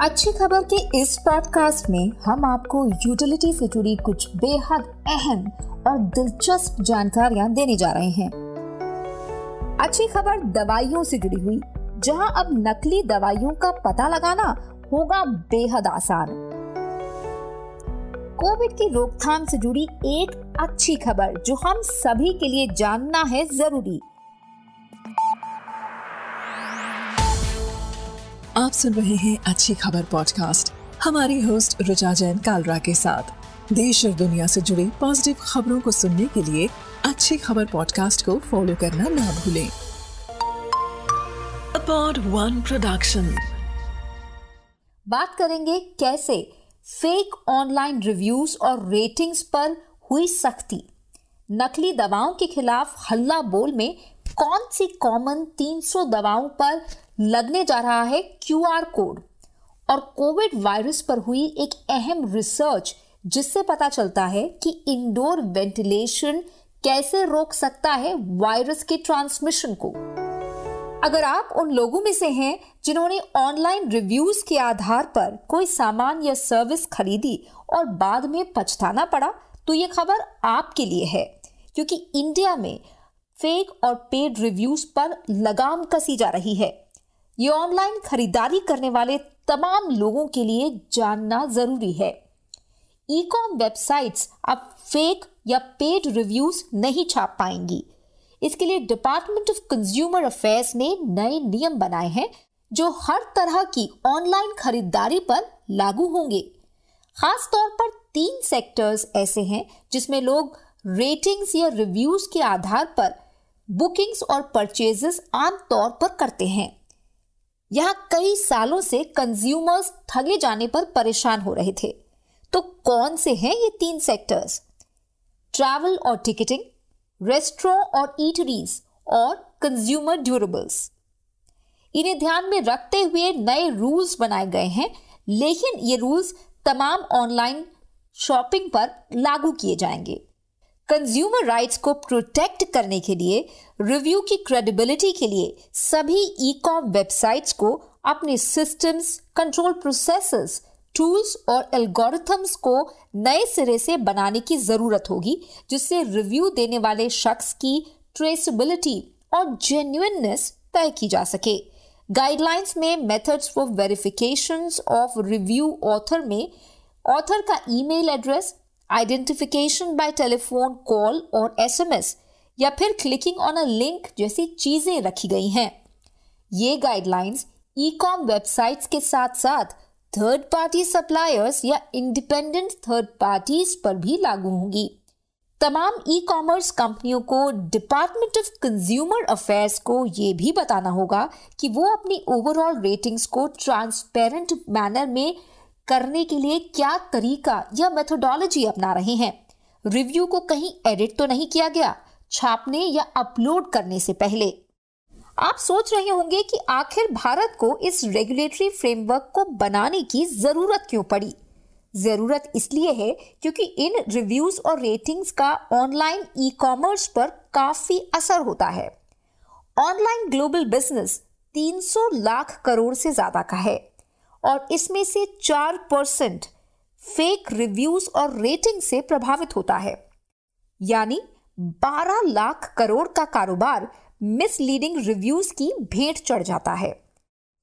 अच्छी खबर के इस पॉडकास्ट में हम आपको यूटिलिटी से जुड़ी कुछ बेहद अहम और दिलचस्प जानकारियाँ देने जा रहे हैं। अच्छी खबर दवाइयों से जुड़ी हुई, जहाँ अब नकली दवाइयों का पता लगाना होगा बेहद आसान। कोविड की रोकथाम से जुड़ी एक अच्छी खबर जो हम सभी के लिए जानना है ज़रूरी आप सुन रहे हैं अच्छी खबर पॉडकास्ट हमारी होस्ट रुचा जैन कालरा के साथ। देश और दुनिया से जुड़ी पॉजिटिव खबरों को सुनने के लिए अच्छी खबर पॉडकास्ट को फॉलो करना ना भूलें। अपॉड वन प्रोडक्शन बात करेंगे कैसे फेक ऑनलाइन रिव्यूज़ और रेटिंग्स पर हुई सख्ती। नकली दवाओं के खिलाफ हल्ला बोल में कौन सी कॉमन 300 दवाओं पर लगने जा रहा है क्यूआर कोड। और कोविड वायरस पर हुई एक अहम रिसर्च जिससे पता चलता है कि इंडोर वेंटिलेशन कैसे रोक सकता है वायरस के ट्रांसमिशन को। अगर आप उन लोगों में से हैं जिन्होंने ऑनलाइन रिव्यूज़ के आधार पर कोई सामान या सर्विस खरीदी और बाद में पछताना पड़ा तो ये खबर आपके लिए है, क्योंकि इंडिया में फेक और पेड रिव्यूज़ पर लगाम कसी जा रही है। ये ऑनलाइन खरीदारी करने वाले तमाम लोगों के लिए जानना ज़रूरी है। ई कॉम वेबसाइट्स अब फेक या पेड रिव्यूज़ नहीं छाप पाएँगी। इसके लिए डिपार्टमेंट ऑफ़ कंज्यूमर अफेयर्स ने नए नियम बनाए हैं, जो हर तरह की ऑनलाइन खरीदारी पर लागू होंगे। खास तौर पर तीन सेक्टर्स ऐसे हैं, जिसमें लोग रेटिंग्स या रिव्यूज़ के आधार पर बुकिंग्स और परचेजेस आमतौर पर करते हैं। यहाँ कई सालों से कंज्यूमर्स ठगे जाने पर परेशान हो रहे थे। तो कौन से हैं ये तीन सेक्टर्स ट्रैवल और टिकटिंग रेस्टोरेंट और ईटरीज और कंज्यूमर ड्यूरेबल्स इन्हें ध्यान में रखते हुए नए रूल्स बनाए गए हैं, लेकिन ये रूल्स तमाम ऑनलाइन शॉपिंग पर लागू किए जाएँगे। कंज्यूमर राइट्स को प्रोटेक्ट करने के लिए रिव्यू की क्रेडिबिलिटी के लिए सभी ई कॉम वेबसाइट्स को अपने सिस्टम्स कंट्रोल प्रोसेसेस टूल्स और एल्गोरिथम्स को नए सिरे से बनाने की ज़रूरत होगी, जिससे रिव्यू देने वाले शख्स की ट्रेसेबिलिटी और जेन्युइननेस तय की जा सके। गाइडलाइंस में methods for verification of review author में ऑथर का email address identification by telephone call और एसएमएस या फिर क्लिकिंग ऑन अ लिंक जैसी चीज़ें रखी गई हैं। ये गाइडलाइंस ई कॉम वेबसाइट्स के साथ साथ थर्ड पार्टी सप्लायर्स या इंडिपेंडेंट थर्ड पार्टीज़ पर भी लागू होंगी। तमाम ई कॉमर्स कंपनियों को डिपार्टमेंट ऑफ़ कंज्यूमर अफेयर्स को ये भी बताना होगा कि वो अपनी ओवरऑल रेटिंग्स को ट्रांसपेरेंट मैनर में करने के लिए क्या तरीका या मेथोडोलॉजी अपना रहे हैं? रिव्यू को कहीं एडिट तो नहीं किया गया, छापने या अपलोड करने से पहले। आप सोच रहे होंगे कि आखिर भारत को इस रेगुलेटरी फ्रेमवर्क को बनाने की ज़रूरत क्यों पड़ी? ज़रूरत इसलिए है क्योंकि इन रिव्यूज़ और रेटिंग्स का ऑनलाइन ई कॉमर्स पर काफ़ी असर होता है। Online global business 300 lakh crore से ज़्यादा का है। और इसमें से चार परसेंट फेक रिव्यूज़ और रेटिंग से प्रभावित होता है। यानी 12 लाख करोड़ का कारोबार मिसलीडिंग रिव्यूज़ की भेंट चढ़ जाता है।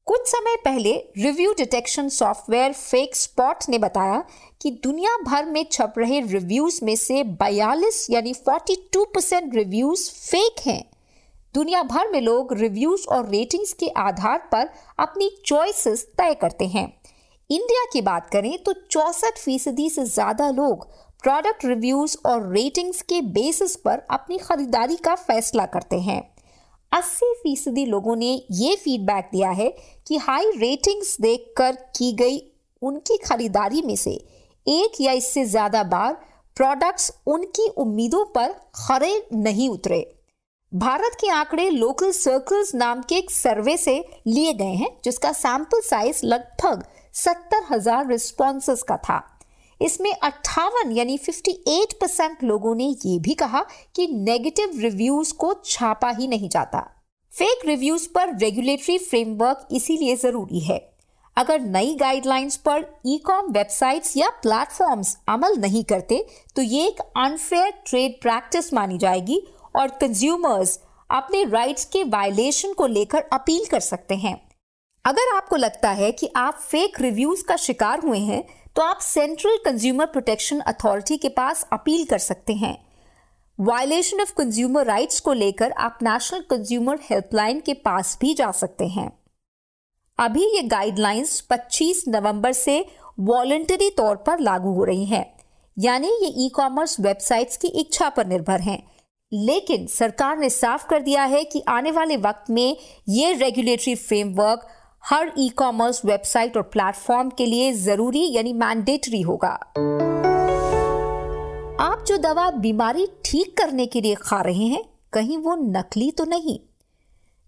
कुछ समय पहले review detection software Fakespot ने बताया कि दुनिया भर में छप रहे रिव्यूज़ में से 42 यानी 42 परसेंट रिव्यूज़ फेक हैं। दुनिया भर में लोग रिव्यूज़ और रेटिंग्स के आधार पर अपनी चॉइसेस तय करते हैं। इंडिया की बात करें तो चौसठ फ़ीसदी से ज़्यादा लोग प्रोडक्ट रिव्यूज़ और रेटिंग्स के बेसिस पर अपनी खरीदारी का फैसला करते हैं। 80 फ़ीसदी लोगों ने ये फीडबैक दिया है कि हाई रेटिंग्स देखकर की गई उनकी खरीदारी में से एक या इससे ज़्यादा बार प्रोडक्ट्स उनकी उम्मीदों पर खरे नहीं उतरे। भारत के आंकड़े लोकल सर्कल्स नाम के एक सर्वे से लिए गए हैं, जिसका सैंपल साइज़ लगभग सत्तर हज़ार रिस्पॉन्सेस का था। इसमें अट्ठावन यानी 58 परसेंट लोगों ने यह भी कहा कि नेगेटिव रिव्यूज़ को छापा ही नहीं जाता। फेक रिव्यूज़ पर रेगुलेटरी फ्रेमवर्क इसीलिए ज़रूरी है। अगर नई गाइडलाइंस पर ई कॉम वेबसाइट्स या प्लेटफॉर्म्स अमल नहीं करते तो ये एक अनफेयर ट्रेड प्रैक्टिस मानी जाएगी और कंज्यूमर्स अपने राइट्स के वायलेशन को लेकर अपील कर सकते हैं। अगर आपको लगता है कि आप फेक रिव्यूज़ का शिकार हुए हैं तो आप सेंट्रल कंज्यूमर प्रोटेक्शन अथॉरिटी के पास अपील कर सकते हैं। वायलेशन ऑफ़ कंज्यूमर राइट्स को लेकर आप नेशनल कंज्यूमर हेल्पलाइन के पास भी जा सकते हैं। अभी ये गाइडलाइंस 25 नवंबर से वॉलंटरी तौर पर लागू हो रही हैं। यानी ये ई कॉमर्स वेबसाइट्स की इच्छा पर निर्भर हैं। लेकिन सरकार ने साफ़ कर दिया है कि आने वाले वक्त में ये रेगुलेटरी फ्रेमवर्क हर ई कॉमर्स वेबसाइट और प्लेटफॉर्म के लिए ज़रूरी यानी मैंडेटरी होगा। आप जो दवा बीमारी ठीक करने के लिए खा रहे हैं, कहीं वो नकली तो नहीं।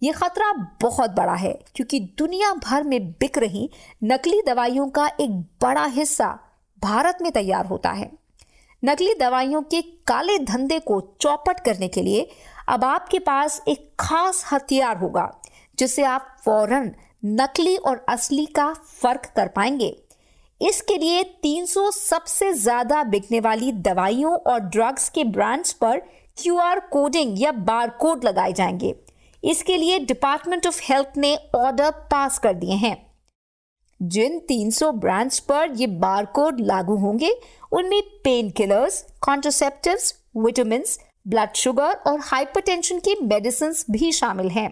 ये खतरा बहुत बड़ा है, क्योंकि दुनिया भर में बिक रही नकली दवाइयों का एक बड़ा हिस्सा भारत में तैयार होता है। नकली दवाइयों के काले धंधे को चौपट करने के लिए अब आपके पास एक खास हथियार होगा, जिसे आप फ़ौरन नकली और असली का फ़र्क कर पाएँगे। इसके लिए 300 सबसे ज़्यादा बिकने वाली दवाइयों और ड्रग्स के ब्रांड्स पर क्यूआर कोडिंग या बार कोड लगाए जाएँगे। इसके लिए डिपार्टमेंट ऑफ़ हेल्थ ने ऑर्डर पास कर दिए हैं। जिन 300 ब्रांड्स पर ये बार कोड लागू होंगे, उनमें pain killers contraceptives vitamin blood sugar और हाइपरटेंशन की मेडिसिन भी शामिल हैं।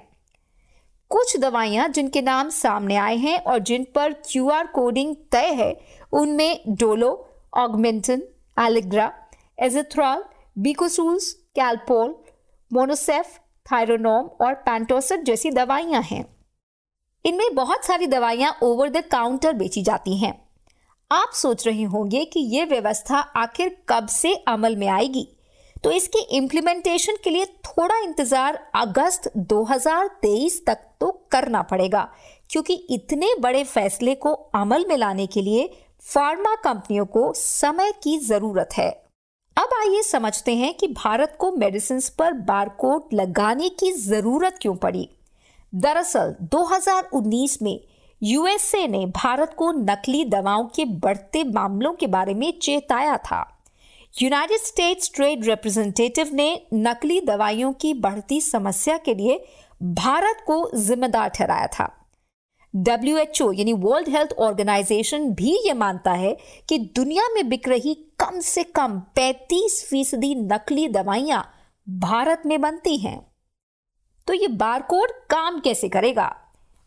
कुछ दवाइयाँ जिनके नाम सामने आए हैं और जिन पर क्यूआर कोडिंग तय है, उनमें Dolo Augmentin Allegra Azithral Becosules Calpol Monocef Thyronorm और पैंटोसिट जैसी दवाइयाँ हैं। इनमें बहुत सारी दवाइयाँ ओवर द काउंटर बेची जाती हैं। आप सोच रहे होंगे कि यह व्यवस्था आखिर कब से अमल में आएगी? तो इसके इम्प्लीमेंटेशन के लिए थोड़ा इंतज़ार अगस्त 2023 तक तो करना पड़ेगा, क्योंकि इतने बड़े फैसले को अमल में लाने के लिए फार्मा कंपनियों को समय की ज़रूरत है। अब आइए समझते हैं कि भारत को मेडिसिन पर बारकोड लगाने की ज़रूरत क्यों पड़ी। दरअसल 2019 में यूएसए ने भारत को नकली दवाओं के बढ़ते मामलों के बारे में चेताया था। यूनाइटेड स्टेट्स ट्रेड रिप्रेजेंटेटिव ने नकली दवाइयों की बढ़ती समस्या के लिए भारत को जिम्मेदार ठहराया था। डब्ल्यू एच ओ यानी वर्ल्ड हेल्थ ऑर्गेनाइजेशन, भी ये मानता है कि दुनिया में बिक रही कम से कम 35 फ़ीसदी नकली दवाइयाँ भारत में बनती हैं। तो ये बारकोड काम कैसे करेगा?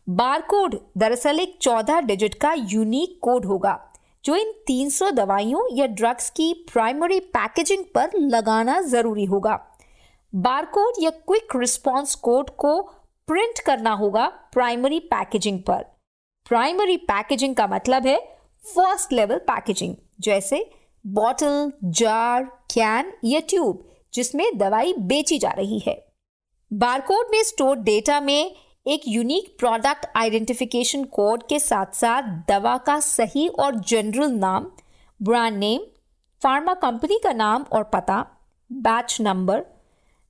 बारकोड दरअसल एक 14 डिजिट का यूनिक कोड होगा, जो इन 300 दवाइयों या ड्रग्स की प्राइमरी पैकेजिंग पर लगाना ज़रूरी होगा। बारकोड या क्विक रिस्पांस कोड को प्रिंट करना होगा प्राइमरी पैकेजिंग पर। प्राइमरी पैकेजिंग का मतलब है फ़र्स्ट लेवल पैकेजिंग, जैसे बॉटल, जार, कैन या ट्यूब, जिसमें दवाई बेची जा रही है। बारकोड में स्टोर डेटा में एक यूनिक प्रोडक्ट आइडेंटिफिकेशन कोड के साथ साथ दवा का सही और जनरल नाम ब्रांड नेम फार्मा कंपनी का नाम और पता बैच नंबर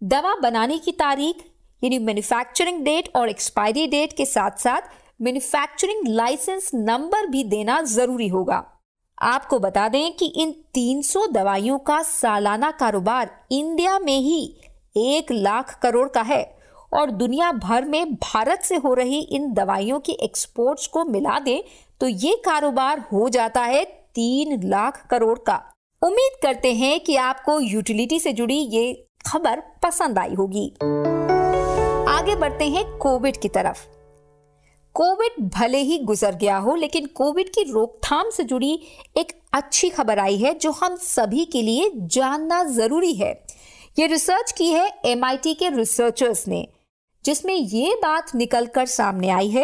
दवा बनाने की तारीख, यानी मैन्युफैक्चरिंग डेट और एक्सपायरी डेट के साथ साथ मैन्युफैक्चरिंग लाइसेंस नंबर भी देना ज़रूरी होगा। आपको बता दें कि इन 300 दवाइयों का सालाना कारोबार इंडिया में ही एक लाख करोड़ का है। और दुनिया भर में भारत से हो रही इन दवाइयों की एक्सपोर्ट्स को मिला दें तो ये कारोबार हो जाता है तीन लाख करोड़ का। उम्मीद करते हैं कि आपको यूटिलिटी से जुड़ी ये खबर पसंद आई होगी। आगे बढ़ते हैं कोविड की तरफ़। कोविड भले ही गुजर गया हो, लेकिन कोविड की रोकथाम से जुड़ी एक अच्छी खबर आई है, जो हम सभी के लिए जानना ज़रूरी है। ये रिसर्च की है एमआईटी के रिसर्चर्स ने, जिसमें ये बात निकलकर सामने आई है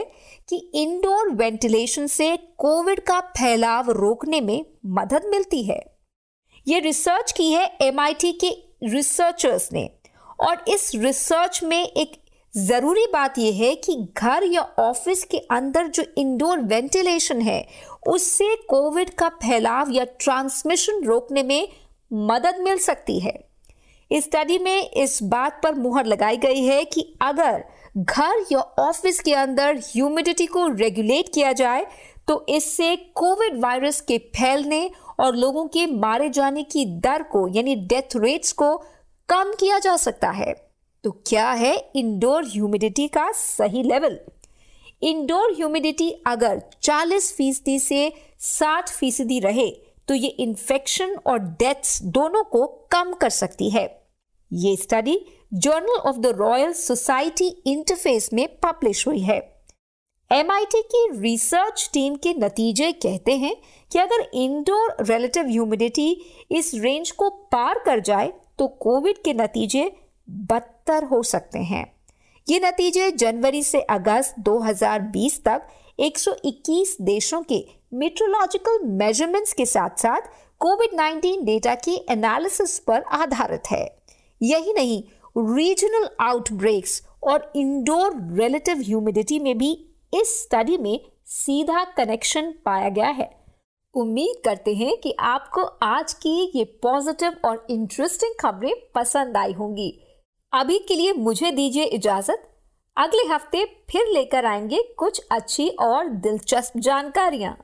कि इंडोर वेंटिलेशन से कोविड का फैलाव रोकने में मदद मिलती है। ये रिसर्च की है एमआईटी के रिसर्चर्स ने, और इस रिसर्च में एक ज़रूरी बात यह है कि घर या ऑफ़िस के अंदर जो इंडोर वेंटिलेशन है, उससे कोविड का फैलाव या ट्रांसमिशन रोकने में मदद मिल सकती है। इस स्टडी में इस बात पर मुहर लगाई गई है कि अगर घर या ऑफ़िस के अंदर ह्यूमिडिटी को रेगुलेट किया जाए तो इससे कोविड वायरस के फैलने और लोगों के मारे जाने की दर को, यानी डेथ रेट्स को कम किया जा सकता है। तो क्या है इंडोर ह्यूमिडिटी का सही लेवल इंडोर ह्यूमिडिटी अगर 40 फ़ीसदी से 60 फ़ीसदी रहे तो ये इन्फेक्शन और डेथ्स दोनों को कम कर सकती है। ये study journal of the royal society interface में पब्लिश हुई है। एमआईटी की रिसर्च टीम के नतीजे कहते हैं कि अगर इंडोर रिलेटिव ह्यूमिडिटी इस रेंज को पार कर जाए तो कोविड के नतीजे बदतर हो सकते हैं। ये नतीजे जनवरी से अगस्त 2020 तक 121 देशों के मेट्रोलॉजिकल मेजरमेंट्स के साथ साथ कोविड 19 डेटा की एनालिसिस पर आधारित है। यही नहीं रीजनल आउटब्रेक्स और इंडोर रिलेटिव ह्यूमिडिटी में भी इस स्टडी में सीधा कनेक्शन पाया गया है। उम्मीद करते हैं कि आपको आज की ये पॉजिटिव और इंटरेस्टिंग खबरें पसंद आई होंगी। अभी के लिए मुझे दीजिए इजाज़त। अगले हफ़्ते फिर लेकर आएँगे कुछ अच्छी और दिलचस्प जानकारियाँ।